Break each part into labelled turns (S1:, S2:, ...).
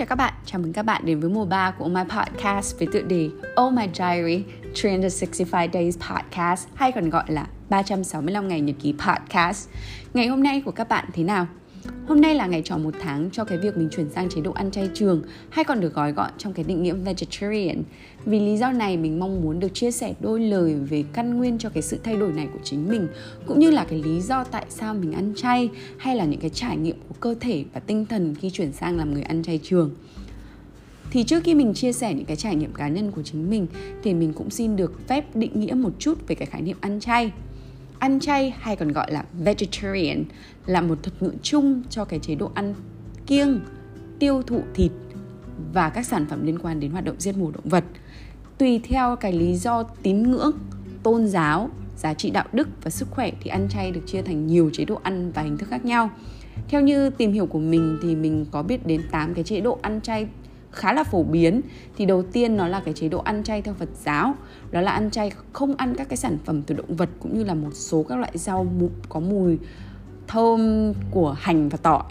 S1: chào các bạn, chào mừng các bạn đến với mùa 3 của My Podcast với tựa đề Oh My Diary 365 Days Podcast hay còn gọi là 365 ngày nhật ký podcast. Ngày hôm nay của các bạn thế nào? Hôm nay là ngày tròn một tháng cho cái việc mình chuyển sang chế độ ăn chay trường, hay còn được gói gọn trong cái định nghĩa vegetarian. Vì lý do này, mình mong muốn được chia sẻ đôi lời về căn nguyên cho cái sự thay đổi này của chính mình, cũng như là cái lý do tại sao mình ăn chay, hay là những cái trải nghiệm của cơ thể và tinh thần khi chuyển sang làm người ăn chay trường. Thì trước khi mình chia sẻ những cái trải nghiệm cá nhân của chính mình, thì mình cũng xin được phép định nghĩa một chút về cái khái niệm ăn chay ăn chay hay còn gọi là vegetarian là một thuật ngữ chung cho cái chế độ ăn kiêng, tiêu thụ thịt và các sản phẩm liên quan đến hoạt động giết mổ động vật. Tùy theo cái lý do tín ngưỡng, tôn giáo, giá trị đạo đức và sức khỏe thì ăn chay được chia thành nhiều chế độ ăn và hình thức khác nhau. Theo như tìm hiểu của mình thì mình có biết đến 8 cái chế độ ăn chay khá là phổ biến, thì đầu tiên nó là cái chế độ ăn chay theo Phật giáo. Đó là ăn chay, không ăn các cái sản phẩm từ động vật cũng như là một số các loại rau có mùi thơm của hành và tỏi.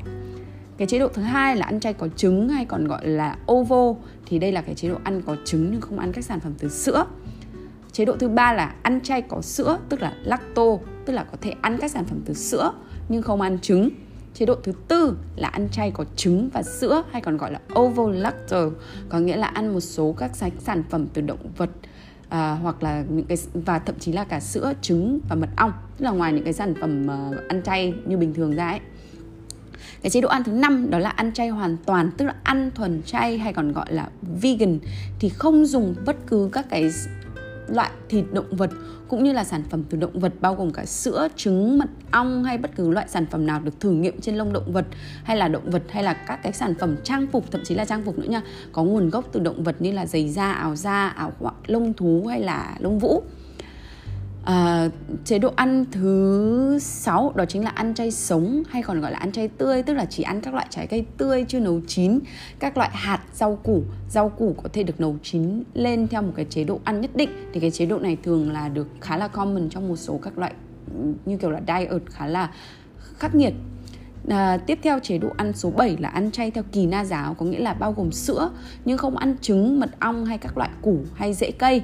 S1: Cái chế độ thứ hai là ăn chay có trứng hay còn gọi là ovo, thì đây là cái chế độ ăn có trứng nhưng không ăn các sản phẩm từ sữa. Chế độ thứ ba là ăn chay có sữa, tức là lacto tức là có thể ăn các sản phẩm từ sữa nhưng không ăn trứng. Chế độ thứ tư là ăn chay có trứng và sữa hay còn gọi là ovo-lacto, có nghĩa là ăn một số các sản phẩm từ động vật à, hoặc là những cái và thậm chí là cả sữa, trứng và mật ong, tức là ngoài những cái sản phẩm uh, ăn chay như bình thường ra ấy. Cái chế độ ăn thứ năm đó là ăn chay hoàn toàn, tức là ăn thuần chay hay còn gọi là vegan thì không dùng bất cứ các cái loại thịt động vật cũng như là sản phẩm từ động vật bao gồm cả sữa, trứng, mật ong hay bất cứ loại sản phẩm nào được thử nghiệm trên lông động vật hay là động vật hay là các cái sản phẩm trang phục thậm chí là trang phục nữa nha có nguồn gốc từ động vật như là giày da, áo da, áo lông thú hay là lông vũ. À, chế độ ăn thứ sáu đó chính là ăn chay sống hay còn gọi là ăn chay tươi tức là chỉ ăn các loại trái cây tươi chưa nấu chín. Các loại hạt rau củ rau củ có thể được nấu chín lên theo một cái chế độ ăn nhất định. Thì cái chế độ này thường là được khá là common trong một số các loại như kiểu là diet khá là khắc nghiệt. À, tiếp theo chế độ ăn số 7 là ăn chay theo kỳ na giáo có nghĩa là bao gồm sữa nhưng không ăn trứng, mật ong hay các loại củ hay rễ cây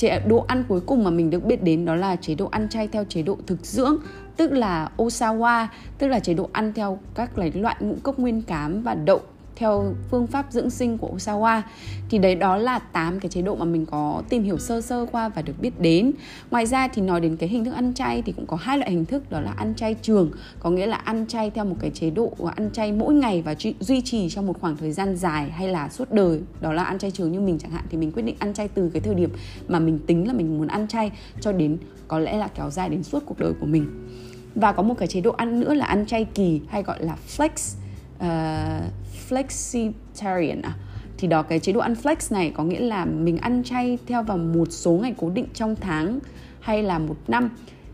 S1: chế độ ăn cuối cùng mà mình được biết đến đó là chế độ ăn chay theo chế độ thực dưỡng, tức là Osawa, tức là chế độ ăn theo các loại ngũ cốc nguyên cám và đậu theo phương pháp dưỡng sinh của Osawa thì đấy đó là 8 cái chế độ mà mình có tìm hiểu sơ sơ qua và được biết đến. Ngoài ra thì nói đến cái hình thức ăn chay thì cũng có hai loại hình thức đó là ăn chay trường, có nghĩa là ăn chay theo một cái chế độ ăn chay mỗi ngày và duy trì trong một khoảng thời gian dài hay là suốt đời. Đó là ăn chay trường như mình chẳng hạn thì mình quyết định ăn chay từ cái thời điểm mà mình tính là mình muốn ăn chay cho đến có lẽ là kéo dài đến suốt cuộc đời của mình. Và có một cái chế độ ăn nữa là ăn chay kỳ hay gọi là flex uh, flexitarian à? Thì đó cái chế độ ăn flex này có nghĩa là mình ăn chay theo vào một số ngày cố định trong tháng hay là một năm.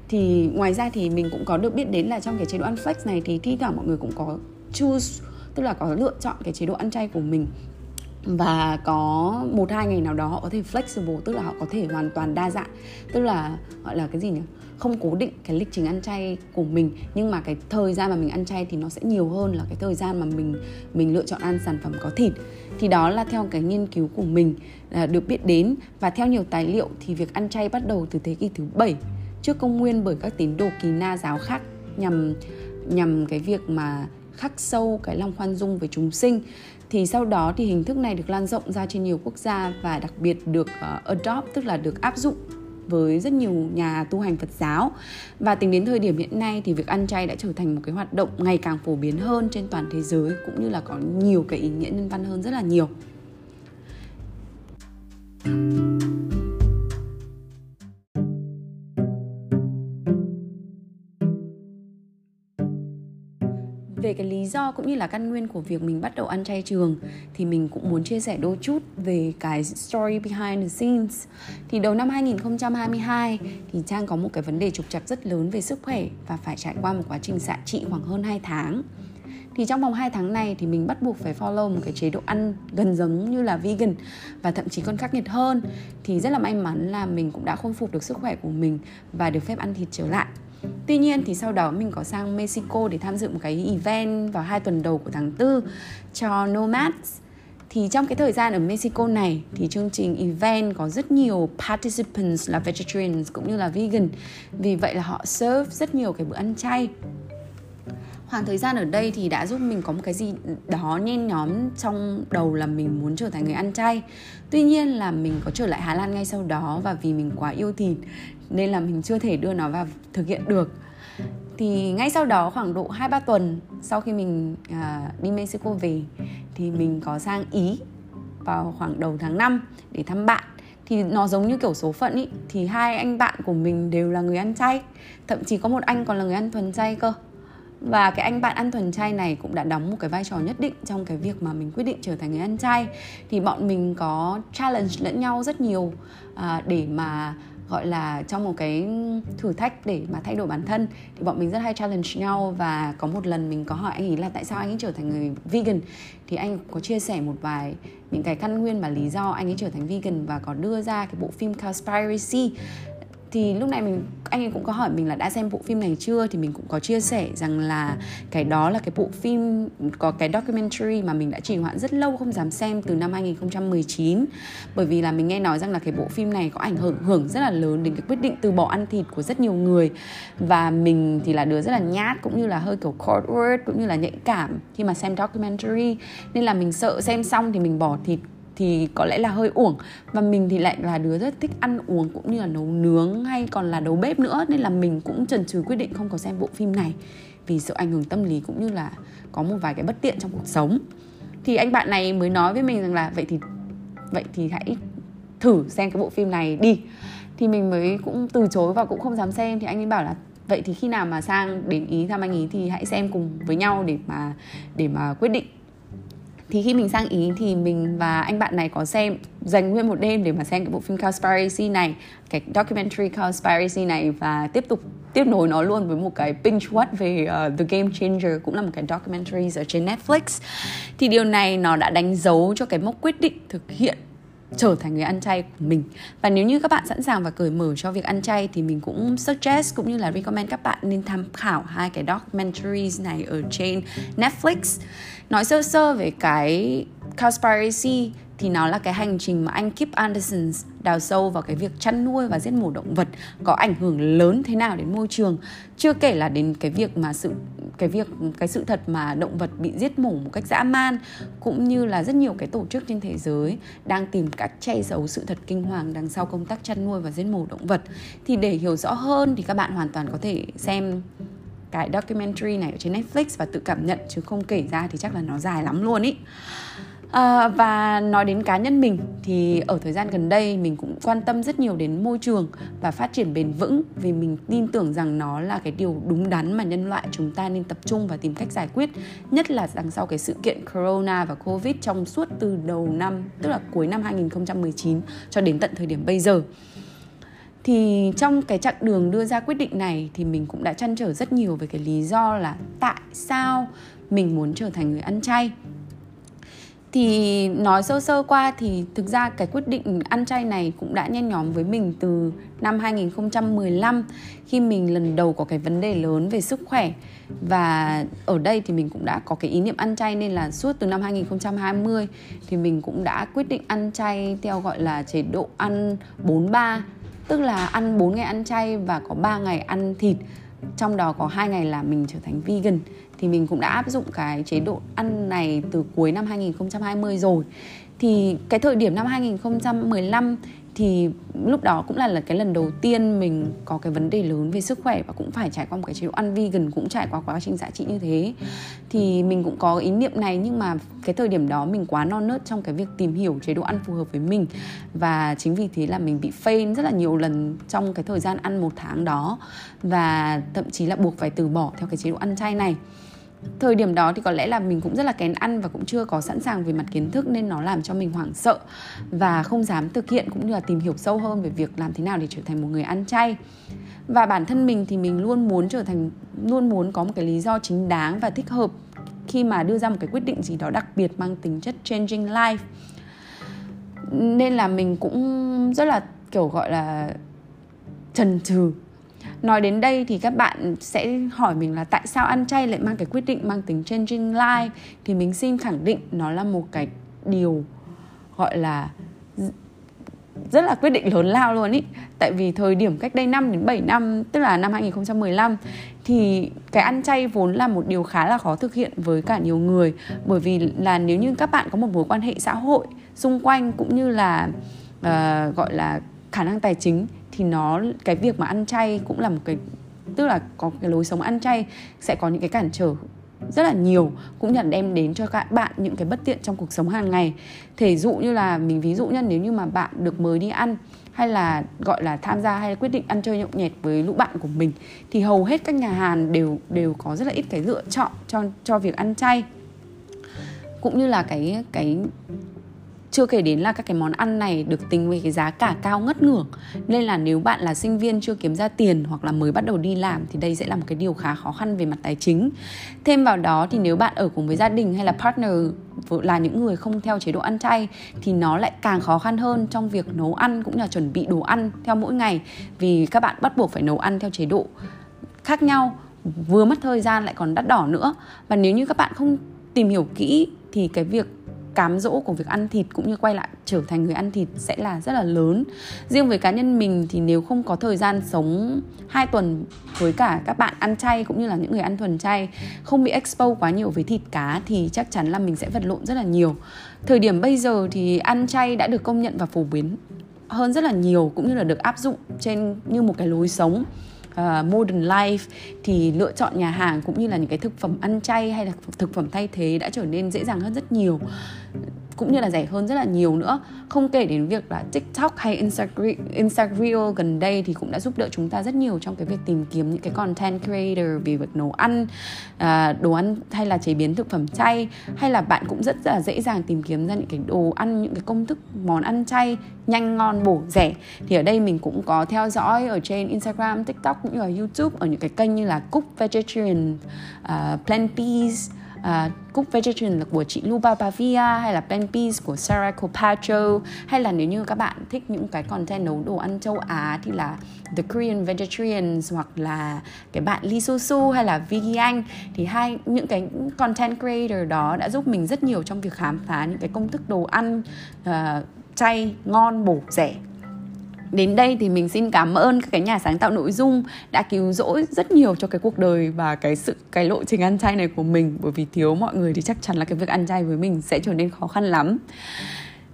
S1: Thì ngoài ra thì mình cũng có được biết đến là trong cái chế độ ăn flex này thì thi thoảng mọi người cũng có choose tức là có lựa chọn cái chế độ ăn chay của mình. Và có một hai ngày nào đó họ có thể flexible tức là họ có thể hoàn toàn đa dạng. Tức là gọi là cái gì nhỉ? Không cố định cái lịch trình ăn chay của mình nhưng mà cái thời gian mà mình ăn chay thì nó sẽ nhiều hơn là cái thời gian mà mình mình lựa chọn ăn sản phẩm có thịt. Thì đó là theo cái nghiên cứu của mình à, được biết đến. Và theo nhiều tài liệu thì việc ăn chay bắt đầu từ thế kỷ thứ bảy trước công nguyên bởi các tín đồ kỳ na giáo khác nhằm nhằm cái việc mà khắc sâu cái lòng khoan dung với chúng sinh. Thì sau đó thì hình thức này được lan rộng ra trên nhiều quốc gia và đặc biệt được uh, adopt tức là được áp dụng với rất nhiều nhà tu hành Phật giáo và tính đến thời điểm hiện nay thì việc ăn chay đã trở thành một cái hoạt động ngày càng phổ biến hơn trên toàn thế giới, cũng như là có nhiều cái ý nghĩa nhân văn hơn rất là nhiều. Về cái lý do cũng như là căn nguyên của việc mình bắt đầu ăn chay trường, thì mình cũng muốn chia sẻ đôi chút về cái story behind the scenes. Thì đầu năm 2022 thì Trang có một cái vấn đề trục trặc rất lớn về sức khỏe và phải trải qua một quá trình xạ trị khoảng hơn 2 tháng. Thì trong vòng 2 tháng này thì mình bắt buộc phải follow một cái chế độ ăn gần giống như là vegan và thậm chí còn khắc nghiệt hơn. Thì rất là may mắn là mình cũng đã khôi phục được sức khỏe của mình và được phép ăn thịt trở lại Tuy nhiên thì sau đó mình có sang Mexico để tham dự một cái event vào hai tuần đầu của tháng 4 cho Nomads. Thì trong cái thời gian ở Mexico này thì chương trình event có rất nhiều participants là vegetarians cũng như là vegan. Vì vậy là họ serve rất nhiều cái bữa ăn chay khoảng thời gian ở đây thì đã giúp mình có một cái gì đó nhen nhóm trong đầu là mình muốn trở thành người ăn chay. Tuy nhiên là mình có trở lại Hà Lan ngay sau đó và vì mình quá yêu thịt nên là mình chưa thể đưa nó vào thực hiện được. Thì ngay sau đó khoảng độ 2-3 tuần sau khi mình à, đi Mexico về thì mình có sang Ý vào khoảng đầu tháng 5 để thăm bạn. Thì nó giống như kiểu số phận ý thì hai anh bạn của mình đều là người ăn chay thậm chí có một anh còn là người ăn thuần chay cơ và cái anh bạn ăn thuần chay này cũng đã đóng một cái vai trò nhất định trong cái việc mà mình quyết định trở thành người ăn chay. Thì bọn mình có challenge lẫn nhau rất nhiều à, để mà gọi là trong một cái thử thách để mà thay đổi bản thân. Thì bọn mình rất hay challenge nhau và có một lần mình có hỏi anh ấy là tại sao anh ấy trở thành người vegan? Thì anh có chia sẻ một vài những cái căn nguyên và lý do anh ấy trở thành vegan và có đưa ra cái bộ phim Conspiracy thì lúc này mình, anh ấy cũng có hỏi mình là đã xem bộ phim này chưa? Thì mình cũng có chia sẻ rằng là cái đó là cái bộ phim, có cái documentary mà mình đã trì hoãn rất lâu, không dám xem từ năm 2019 bởi vì là mình nghe nói rằng là cái bộ phim này có ảnh hưởng hưởng rất là lớn đến cái quyết định từ bỏ ăn thịt của rất nhiều người. Và mình thì là đứa rất là nhát, cũng như là hơi kiểu cold word, cũng như là nhạy cảm khi mà xem documentary. Nên là mình sợ xem xong thì mình bỏ thịt thì có lẽ là hơi uổng. Và mình thì lại là đứa rất thích ăn uống cũng như là nấu nướng hay còn là đầu bếp nữa, nên là mình cũng chần chừ quyết định không có xem bộ phim này vì sợ ảnh hưởng tâm lý cũng như là có một vài cái bất tiện trong cuộc sống. Thì anh bạn này mới nói với mình rằng là, vậy thì vậy thì hãy thử xem cái bộ phim này đi. Thì mình mới cũng từ chối và cũng không dám xem. Thì anh ấy bảo là, vậy thì khi nào mà sang đến ý thăm anh ấy thì hãy xem cùng với nhau để mà để mà quyết định thì khi mình sang ý thì mình và anh bạn này có xem dành nguyên một đêm để mà xem cái bộ phim Conspiracy này cái documentary Conspiracy này và tiếp tục tiếp nối nó luôn với một cái binge watch về uh, The Game Changer cũng là một cái documentary ở trên Netflix. Thì điều này nó đã đánh dấu cho cái mốc quyết định thực hiện trở thành người ăn chay của mình. Và nếu như các bạn sẵn sàng và cởi mở cho việc ăn chay thì mình cũng suggest cũng như là recommend các bạn nên tham khảo hai cái documentaries này ở trên Netflix nói sơ sơ về cái conspiracy thì nó là cái hành trình mà anh Kip Anderson đào sâu vào cái việc chăn nuôi và giết mổ động vật có ảnh hưởng lớn thế nào đến môi trường. Chưa kể là đến cái việc mà sự, cái việc, cái sự thật mà động vật bị giết mổ một cách dã man, cũng như là rất nhiều cái tổ chức trên thế giới đang tìm cách che giấu sự thật kinh hoàng đằng sau công tác chăn nuôi và giết mổ động vật. Thì để hiểu rõ hơn thì các bạn hoàn toàn có thể xem cái documentary này ở trên Netflix và tự cảm nhận chứ không kể ra thì chắc là nó dài lắm luôn ý. À, và nói đến cá nhân mình thì ở thời gian gần đây mình cũng quan tâm rất nhiều đến môi trường và phát triển bền vững vì mình tin tưởng rằng nó là cái điều đúng đắn mà nhân loại chúng ta nên tập trung và tìm cách giải quyết nhất là đằng sau cái sự kiện corona và covid trong suốt từ đầu năm tức là cuối năm 2019 cho đến tận thời điểm bây giờ thì trong cái chặng đường đưa ra quyết định này thì mình cũng đã chăn trở rất nhiều về cái lý do là tại sao mình muốn trở thành người ăn chay. Thì nói sơ sơ qua thì thực ra cái quyết định ăn chay này cũng đã nhen nhóm với mình từ năm 2015 khi mình lần đầu có cái vấn đề lớn về sức khỏe. Và ở đây thì mình cũng đã có cái ý niệm ăn chay nên là suốt từ năm 2020 thì mình cũng đã quyết định ăn chay theo gọi là chế độ ăn 43 tức là ăn 4 ngày ăn chay và có 3 ngày ăn thịt. Trong đó có hai ngày là mình trở thành vegan. Thì mình cũng đã áp dụng cái chế độ ăn này từ cuối năm 2020 rồi. Thì cái thời điểm năm 2015 thì lúc đó cũng là, là cái lần đầu tiên mình có cái vấn đề lớn về sức khỏe và cũng phải trải qua một cái chế độ ăn vegan cũng trải qua quá trình giá trị như thế. Thì mình cũng có ý niệm này nhưng mà cái thời điểm đó mình quá non nớt trong cái việc tìm hiểu chế độ ăn phù hợp với mình. Và chính vì thế là mình bị fail rất là nhiều lần trong cái thời gian ăn một tháng đó và thậm chí là buộc phải từ bỏ theo cái chế độ ăn chay này thời điểm đó thì có lẽ là mình cũng rất là kén ăn và cũng chưa có sẵn sàng về mặt kiến thức nên nó làm cho mình hoảng sợ và không dám thực hiện cũng như là tìm hiểu sâu hơn về việc làm thế nào để trở thành một người ăn chay. Và bản thân mình thì mình luôn muốn trở thành, luôn muốn có một cái lý do chính đáng và thích hợp khi mà đưa ra một cái quyết định gì đó đặc biệt mang tính chất changing life. Nên là mình cũng rất là, kiểu, gọi là trần trừ nói đến đây thì các bạn sẽ hỏi mình là tại sao ăn chay lại mang cái quyết định mang tính changing life? Thì mình xin khẳng định nó là một cái điều gọi là rất là quyết định lớn lao luôn ý. Tại vì thời điểm cách đây 5 đến 7 năm tức là năm 2015 thì cái ăn chay vốn là một điều khá là khó thực hiện với cả nhiều người. Bởi vì là nếu như các bạn có một mối quan hệ xã hội xung quanh cũng như là uh, gọi là khả năng tài chính thì nó, cái việc mà ăn chay cũng là một cái, tức là có cái lối sống ăn chay sẽ có những cái cản trở rất là nhiều, cũng như là đem đến cho các bạn những cái bất tiện trong cuộc sống hàng ngày. Thể dụ như là mình, ví dụ nhân nếu như mà bạn được mời đi ăn hay là gọi là tham gia hay là quyết định ăn chơi nhậu nhẹt với lũ bạn của mình, thì hầu hết các nhà hàng đều đều có rất là ít cái lựa chọn cho cho việc ăn chay. Cũng như là cái cái chưa kể đến là các cái món ăn này được tính với cái giá cả cao ngất ngưởng nên là nếu bạn là sinh viên chưa kiếm ra tiền hoặc là mới bắt đầu đi làm thì đây sẽ là một cái điều khá khó khăn về mặt tài chính. Thêm vào đó thì nếu bạn ở cùng với gia đình hay là partner là những người không theo chế độ ăn chay thì nó lại càng khó khăn hơn trong việc nấu ăn cũng như là chuẩn bị đồ ăn theo mỗi ngày. Vì các bạn bắt buộc phải nấu ăn theo chế độ khác nhau, vừa mất thời gian lại còn đắt đỏ nữa. Và nếu như các bạn không tìm hiểu kỹ thì cái việc cám dỗ của việc ăn thịt cũng như quay lại trở thành người ăn thịt sẽ là rất là lớn. Riêng với cá nhân mình thì nếu không có thời gian sống hai tuần với cả các bạn ăn chay cũng như là những người ăn thuần chay, không bị expo quá nhiều với thịt cá thì chắc chắn là mình sẽ vật lộn rất là nhiều. Thời điểm bây giờ thì ăn chay đã được công nhận và phổ biến hơn rất là nhiều cũng như là được áp dụng trên, như một cái lối sống uh, modern life thì lựa chọn nhà hàng cũng như là những cái thực phẩm ăn chay hay là thực phẩm thay thế đã trở nên dễ dàng hơn rất nhiều cũng như là rẻ hơn rất là nhiều nữa. Không kể đến việc là tiktok hay instagram instagram gần đây thì cũng đã giúp đỡ chúng ta rất nhiều trong cái việc tìm kiếm những cái content creator về việc nấu ăn à, đồ ăn hay là chế biến thực phẩm chay. Hay là bạn cũng rất là dễ dàng tìm kiếm ra những cái đồ ăn những cái công thức món ăn chay nhanh ngon bổ rẻ. Thì ở đây mình cũng có theo dõi ở trên instagram tiktok cũng như là youtube ở những cái kênh như là cook vegetarian uh, plant peas Ờ, uh, Cook Vegetarian là của chị Luba Bavia hay là Plan Peas của Sarah Copacho hay là nếu như các bạn thích những cái content nấu đồ ăn châu Á thì là The Korean Vegetarians hoặc là cái bạn Lee Su Su hay là Vicky Anh thì hai những cái content creator đó đã giúp mình rất nhiều trong việc khám phá những cái công thức đồ ăn uh, chay ngon bổ rẻ đến đây thì mình xin cảm ơn các cái nhà sáng tạo nội dung đã cứu rỗi rất nhiều cho cái cuộc đời và cái sự, cái lộ trình ăn chay này của mình. Bởi vì thiếu mọi người thì chắc chắn là cái việc ăn chay với mình sẽ trở nên khó khăn lắm.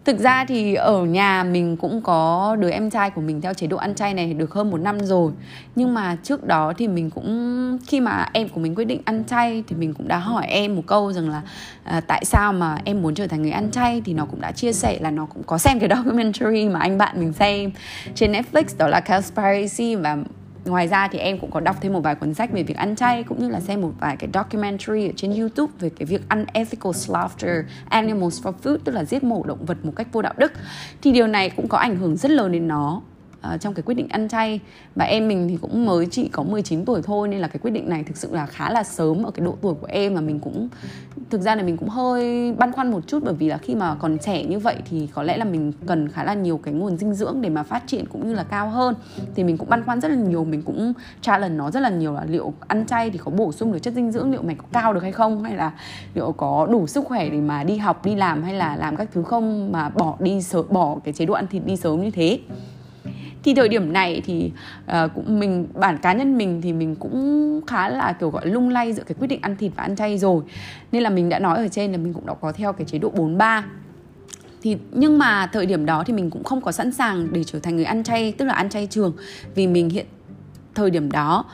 S1: Thực ra thì ở nhà mình cũng có đứa em trai của mình theo chế độ ăn chay này được hơn một năm rồi. Nhưng mà trước đó thì mình cũng khi mà em của mình quyết định ăn chay thì mình cũng đã hỏi em một câu rằng là à, tại sao mà em muốn trở thành người ăn chay? Thì nó cũng đã chia sẻ là nó cũng có xem cái documentary mà anh bạn mình xem trên Netflix đó là Cowspiracy và ngoài ra thì em cũng có đọc thêm một vài cuốn sách về việc ăn chay, cũng như là xem một vài cái documentary ở trên YouTube về cái việc unethical slaughter, animals for food, tức là giết mổ động vật một cách vô đạo đức. Thì điều này cũng có ảnh hưởng rất lớn đến nó uh, trong cái quyết định ăn chay. Và em mình thì cũng mới chỉ có 19 tuổi thôi nên là cái quyết định này thực sự là khá là sớm ở cái độ tuổi của em mà mình cũng thực ra là mình cũng hơi băn khoăn một chút bởi vì là khi mà còn trẻ như vậy thì có lẽ là mình cần khá là nhiều cái nguồn dinh dưỡng để mà phát triển cũng như là cao hơn. Thì mình cũng băn khoăn rất là nhiều mình cũng tra lần nó rất là nhiều là liệu ăn chay thì có bổ sung được chất dinh dưỡng liệu mày có cao được hay không hay là liệu có đủ sức khỏe để mà đi học đi làm hay là làm các thứ không mà bỏ đi sớm bỏ cái chế độ ăn thịt đi sớm như thế thì thời điểm này thì uh, cũng mình bản cá nhân mình thì mình cũng khá là kiểu gọi lung lay giữa cái quyết định ăn thịt và ăn chay rồi. Nên là mình đã nói ở trên là mình cũng đã có theo cái chế độ 43 thì nhưng mà thời điểm đó thì mình cũng không có sẵn sàng để trở thành người ăn chay tức là ăn chay trường. Vì mình hiện thời điểm đó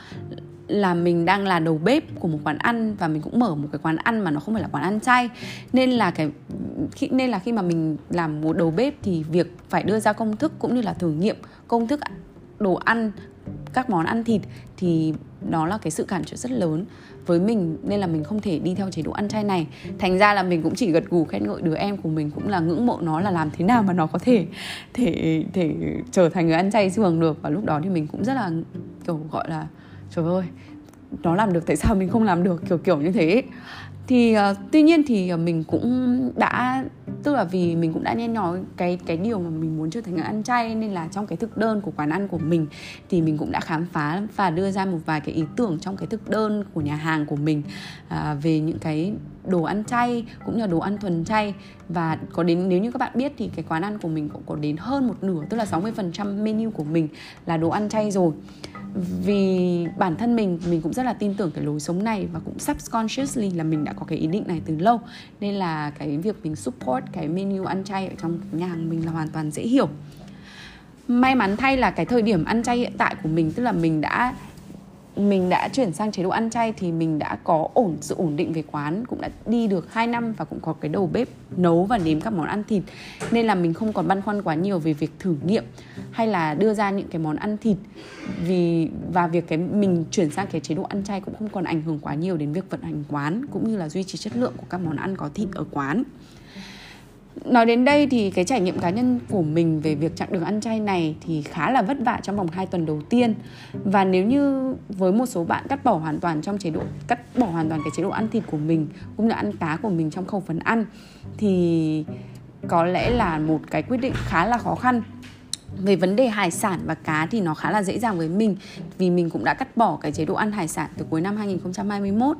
S1: là mình đang là đầu bếp của một quán ăn và mình cũng mở một cái quán ăn mà nó không phải là quán ăn chay. Nên là cái khi, nên là khi mà mình làm một đầu bếp thì việc phải đưa ra công thức cũng như là thử nghiệm công thức đồ ăn các món ăn thịt thì đó là cái sự cản trở rất lớn với mình nên là mình không thể đi theo chế độ ăn chay này. Thành ra là mình cũng chỉ gật gù khen ngợi đứa em của mình cũng là ngưỡng mộ nó là làm thế nào mà nó có thể thể thể trở thành người ăn chay thường được. Và lúc đó thì mình cũng rất là kiểu gọi là trời ơi nó làm được tại sao mình không làm được kiểu kiểu như thế? Thì uh, tuy nhiên thì ờ, mình cũng đã tức là vì mình cũng đã nhen nói cái cái điều mà mình muốn trở thành người ăn chay nên là trong cái thực đơn của quán ăn của mình thì mình cũng đã khám phá và đưa ra một vài cái ý tưởng trong cái thực đơn của nhà hàng của mình uh, về những cái đồ ăn chay cũng như là đồ ăn thuần chay và có đến, nếu như các bạn biết thì cái quán ăn của mình cũng có đến hơn một nửa, tức là 60% menu của mình là đồ ăn chay rồi. Vì bản thân mình mình cũng rất là tin tưởng cái lối sống này và cũng subconsciously là mình đã có cái ý định này từ lâu. Nên là cái việc mình support cái menu ăn chay ở trong nhà hàng mình là hoàn toàn dễ hiểu. May mắn thay là cái thời điểm ăn chay hiện tại của mình, tức là mình đã mình đã chuyển sang chế độ ăn chay thì mình đã có ổn, sự ổn định về quán, cũng đã đi được 2 năm và cũng có cái đầu bếp nấu và nếm các món ăn thịt. Nên là mình không còn băn khoăn quá nhiều về việc thử nghiệm hay là đưa ra những cái món ăn thịt. Vì, và việc cái mình chuyển sang cái chế độ ăn chay cũng không còn ảnh hưởng quá nhiều đến việc vận hành quán, cũng như là duy trì chất lượng của các món ăn có thịt ở quán nói đến đây thì cái trải nghiệm cá nhân của mình về việc chặng đường ăn chay này thì khá là vất vả trong vòng 2 tuần đầu tiên. Và nếu như với một số bạn cắt bỏ hoàn toàn trong chế độ, cắt bỏ hoàn toàn cái chế độ ăn thịt của mình, cũng như ăn cá của mình trong khẩu phần ăn, thì có lẽ là một cái quyết định khá là khó khăn về vấn đề hải sản và cá thì nó khá là dễ dàng với mình vì mình cũng đã cắt bỏ cái chế độ ăn hải sản từ cuối năm 2021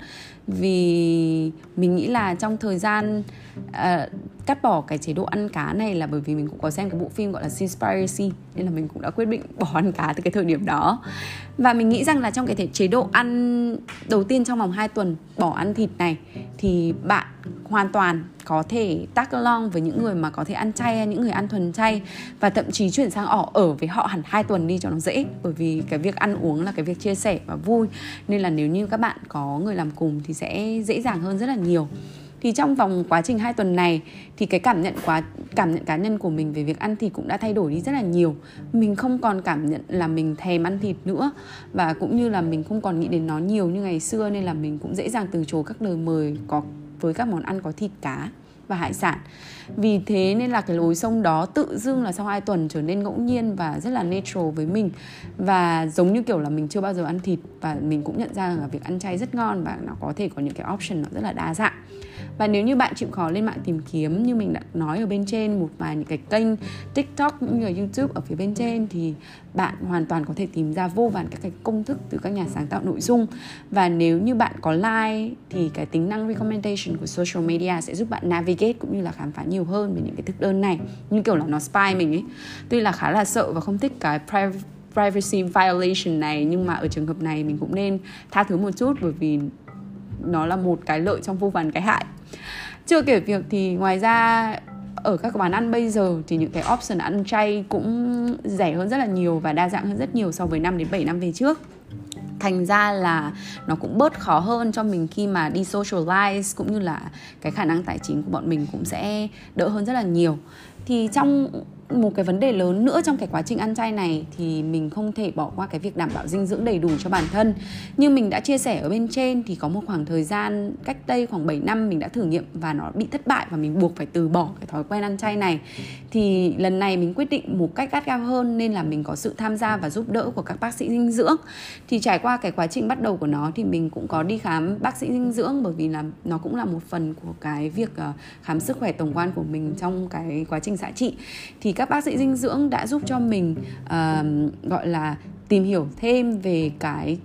S1: vì mình nghĩ là trong thời gian uh, cắt bỏ cái chế độ ăn cá này là bởi vì mình cũng có xem cái bộ phim gọi là Seaspiracy nên là mình cũng đã quyết định bỏ ăn cá từ cái thời điểm đó. Và mình nghĩ rằng là trong cái thể chế độ ăn đầu tiên trong vòng 2 tuần bỏ ăn thịt này thì bạn hoàn toàn có thể tag along với những người mà có thể ăn chay hay những người ăn thuần chay và thậm chí chuyển sang ở ở với họ hẳn hai tuần đi cho nó dễ. Bởi vì cái việc ăn uống là cái việc chia sẻ và vui. Nên là nếu như các bạn có người làm cùng thì sẽ dễ dàng hơn rất là nhiều. Thì trong vòng quá trình 2 tuần này thì cái cảm nhận quá, cảm nhận cá nhân của mình về việc ăn thịt cũng đã thay đổi đi rất là nhiều. Mình không còn cảm nhận là mình thèm ăn thịt nữa và cũng như là mình không còn nghĩ đến nó nhiều như ngày xưa nên là mình cũng dễ dàng từ chối các lời mời có với các món ăn có thịt cá và hải sản. Vì thế nên là cái lối sông đó tự dưng là sau 2 tuần trở nên ngẫu nhiên và rất là natural với mình. Và giống như kiểu là mình chưa bao giờ ăn thịt và mình cũng nhận ra là việc ăn chay rất ngon và nó có thể có những cái option nó rất là đa dạng và nếu như bạn chịu khó, lên mạng tìm kiếm, như mình đã nói ở bên trên, một vài những cái kênh tiktok, cũng như là youtube ở phía bên trên, thì bạn hoàn toàn có thể tìm ra vô vàn các cái công thức từ các nhà sáng tạo nội dung. Và nếu như bạn có like, thì cái tính năng recommendation của social media sẽ giúp bạn navigate cũng như là khám phá nhiều hơn về những cái thực đơn này. Như kiểu là nó spy mình ấy. Tuy là khá là sợ và không thích cái private privacy violation này, nhưng mà ở trường hợp này mình cũng nên tha thứ một chút bởi vì nó là một cái lợi trong vô vàn cái hại. Chưa kể việc thì ngoài ra, ở các quán ăn bây giờ thì những cái option ăn chay cũng rẻ hơn rất là nhiều và đa dạng hơn rất nhiều so với 5 đến 7 năm về trước. Thành ra là nó cũng bớt khó hơn cho mình khi mà đi socialize cũng như là cái khả năng tài chính của bọn mình cũng sẽ đỡ hơn rất là nhiều thì trong một cái vấn đề lớn nữa trong cái quá trình ăn chay này thì mình không thể bỏ qua cái việc đảm bảo dinh dưỡng đầy đủ cho bản thân. Như mình đã chia sẻ ở bên trên thì có một khoảng thời gian cách đây khoảng 7 năm mình đã thử nghiệm và nó bị thất bại và mình buộc phải từ bỏ cái thói quen ăn chay này. Thì lần này mình quyết định một cách gắt gao hơn nên là mình có sự tham gia và giúp đỡ của các bác sĩ dinh dưỡng. Thì trải qua cái quá trình bắt đầu của nó thì mình cũng có đi khám bác sĩ dinh dưỡng bởi vì là nó cũng là một phần của cái việc ờ, khám sức khỏe tổng quan của mình trong cái quá trình xạ trị thì các bác sĩ dinh dưỡng đã giúp cho mình uh, gọi là tìm hiểu thêm về cái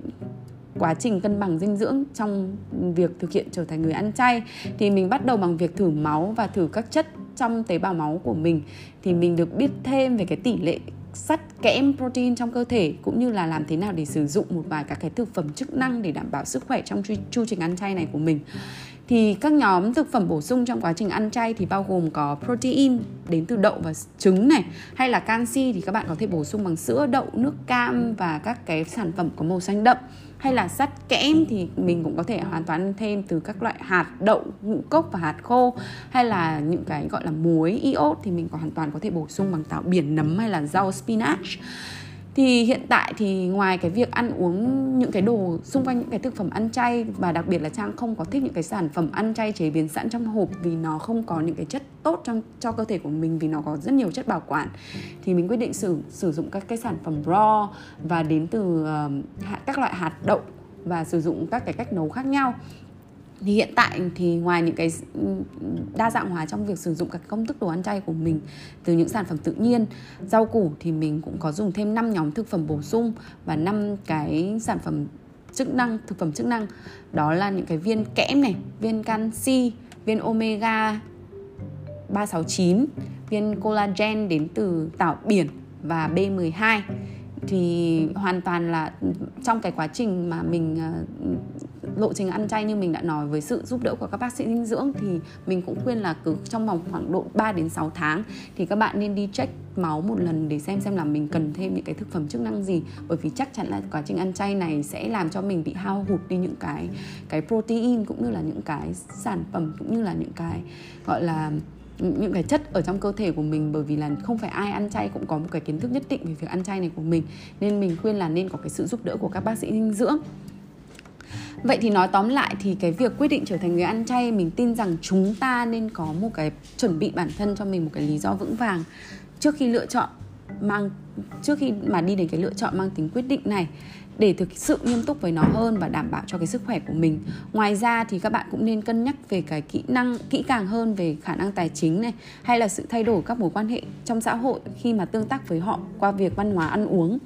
S1: quá trình cân bằng dinh dưỡng trong việc thực hiện trở thành người ăn chay. Thì mình bắt đầu bằng việc thử máu và thử các chất trong tế bào máu của mình. Thì mình được biết thêm về cái tỷ lệ sắt kẽm protein trong cơ thể cũng như là làm thế nào để sử dụng một vài các cái thực phẩm chức năng để đảm bảo sức khỏe trong chu trình ăn chay này của mình thì các nhóm thực phẩm bổ sung trong quá trình ăn chay thì bao gồm có protein đến từ đậu và trứng này, hay là canxi thì các bạn có thể bổ sung bằng sữa, đậu, nước cam và các cái sản phẩm có màu xanh đậm. Hay là sắt kẽm thì mình cũng có thể hoàn toàn thêm từ các loại hạt đậu, ngũ cốc và hạt khô, hay là những cái gọi là muối, iốt thì mình có hoàn toàn có thể bổ sung bằng táo biển nấm hay là rau spinach thì hiện tại thì ngoài cái việc ăn uống những cái đồ xung quanh những cái thực phẩm ăn chay và đặc biệt là trang không có thích những cái sản phẩm ăn chay chế biến sẵn trong hộp vì nó không có những cái chất tốt trong cho cơ thể của mình vì nó có rất nhiều chất bảo quản thì mình quyết định sử sử dụng các cái sản phẩm raw và đến từ uh, các loại hạt đậu và sử dụng các cái cách nấu khác nhau thì hiện tại thì ngoài những cái ừ, đa dạng hóa trong việc sử dụng các công thức đồ ăn chay của mình, từ những sản phẩm tự nhiên, rau củ thì mình cũng có dùng thêm 5 nhóm thực phẩm bổ sung và 5 cái sản phẩm chức năng, thực phẩm chức năng. Đó là những cái viên kẽm này, viên canxi, viên omega 369 viên collagen đến từ tảo biển và B12 thì hoàn toàn là trong cái quá trình mà mình ờ, lộ trình ăn chay như mình đã nói với sự giúp đỡ của các bác sĩ dinh dưỡng thì mình cũng khuyên là cứ trong vòng khoảng độ 3 đến 6 tháng thì các bạn nên đi check máu một lần để xem xem là mình cần thêm những cái thực phẩm chức năng gì. Bởi vì chắc chắn là quá trình ăn chay này sẽ làm cho mình bị hao hụt đi những cái cái protein cũng như là những cái sản phẩm cũng như là những cái, gọi là, những cái chất ở trong cơ thể của mình. Bởi vì là không phải ai ăn chay cũng có một cái kiến thức nhất định về việc ăn chay này của mình. Nên mình khuyên là nên có cái sự giúp đỡ của các bác sĩ dinh dưỡng. Vậy thì nói tóm lại thì cái việc quyết định trở thành người ăn chay, mình tin rằng chúng ta nên có một cái chuẩn bị bản thân cho mình một cái lý do vững vàng trước khi lựa chọn mang, trước khi mà đi đến cái lựa chọn mang tính quyết định này để thực sự nghiêm túc với nó hơn và đảm bảo cho cái sức khỏe của mình. Ngoài ra thì các bạn cũng nên cân nhắc về cái kỹ năng, kỹ càng hơn về khả năng tài chính này, hay là sự thay đổi các mối quan hệ trong xã hội khi mà tương tác với họ qua việc văn hóa ăn uống.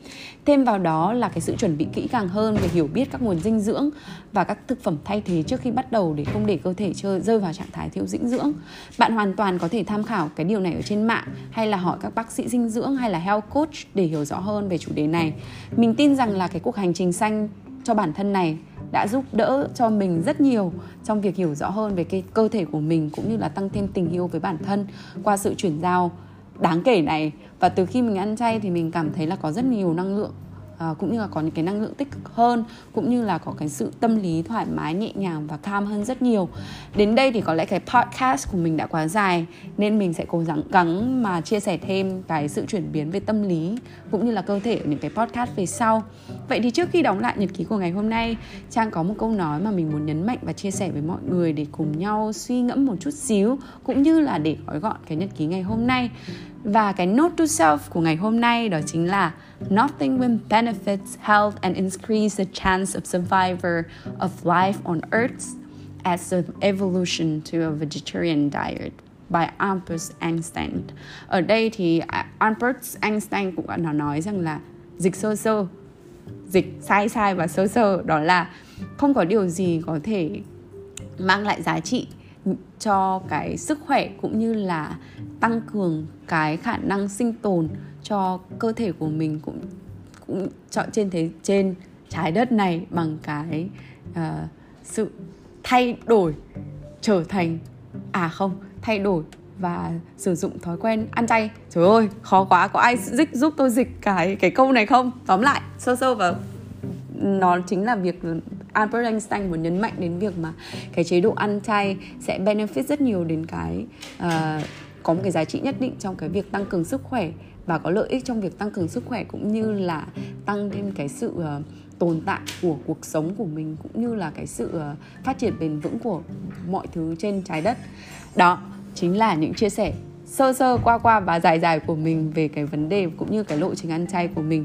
S1: Thêm vào đó là cái sự chuẩn bị kỹ càng hơn về hiểu biết các nguồn dinh dưỡng và các thực phẩm thay thế trước khi bắt đầu để không để cơ thể chơi, rơi vào trạng thái thiếu dinh dưỡng. Bạn hoàn toàn có thể tham khảo cái điều này ở trên mạng, hay là hỏi các bác sĩ dinh dưỡng, hay là health coach để hiểu rõ hơn về chủ đề này. Mình tin rằng là cái cuộc hành trình xanh cho bản thân này đã giúp đỡ cho mình rất nhiều trong việc hiểu rõ hơn về cái cơ thể của mình cũng như là tăng thêm tình yêu với bản thân qua sự chuyển giao đáng kể này. Và từ khi mình ăn chay thì mình cảm thấy là có rất nhiều năng lượng à, cũng như là có những cái năng lượng tích cực hơn cũng như là có cái sự tâm lý thoải mái nhẹ nhàng và calm hơn rất nhiều. Đến đây thì có lẽ cái podcast của mình đã quá dài nên mình sẽ cố gắng gắng mà chia sẻ thêm cái sự chuyển biến về tâm lý cũng như là cơ thể ở những cái podcast về sau. Vậy thì trước khi đóng lại nhật ký của ngày hôm nay trang có một câu nói mà mình muốn nhấn mạnh và chia sẻ với mọi người để cùng nhau suy ngẫm một chút xíu cũng như là để gói gọn cái nhật ký ngày hôm nay và cái note to self của ngày hôm nay đó chính là Nothing will benefits health and increase the chance of survivor of life on Earth as an evolution to a vegetarian diet by Albert Einstein. Ở đây thì à, Albert Einstein cũng đã nói rằng là dịch sơ sơ, dịch sai sai và sơ sơ đó là không có điều gì có thể mang lại giá trị cho cái sức khỏe cũng như là tăng cường cái khả năng sinh tồn cho cơ thể của mình cũng cũng chọn trên thế trên trái đất này bằng cái uh, sự thay đổi trở thành à không thay đổi và sử dụng thói quen ăn chay. Trời ơi khó quá. Có ai dịch giúp tôi dịch cái cái câu này không? Tóm lại sơ sơ và nó chính là việc Albert Einstein muốn nhấn mạnh đến việc mà cái chế độ ăn chay sẽ benefit rất nhiều đến cái uh, có một cái giá trị nhất định trong cái việc tăng cường sức khỏe và có lợi ích trong việc tăng cường sức khỏe cũng như là tăng thêm cái sự uh, tồn tại của cuộc sống của mình cũng như là cái sự uh, phát triển bền vững của mọi thứ trên trái đất. Đó chính là những chia sẻ sơ sơ qua qua và dài dài của mình về cái vấn đề cũng như cái lộ trình ăn chay của mình.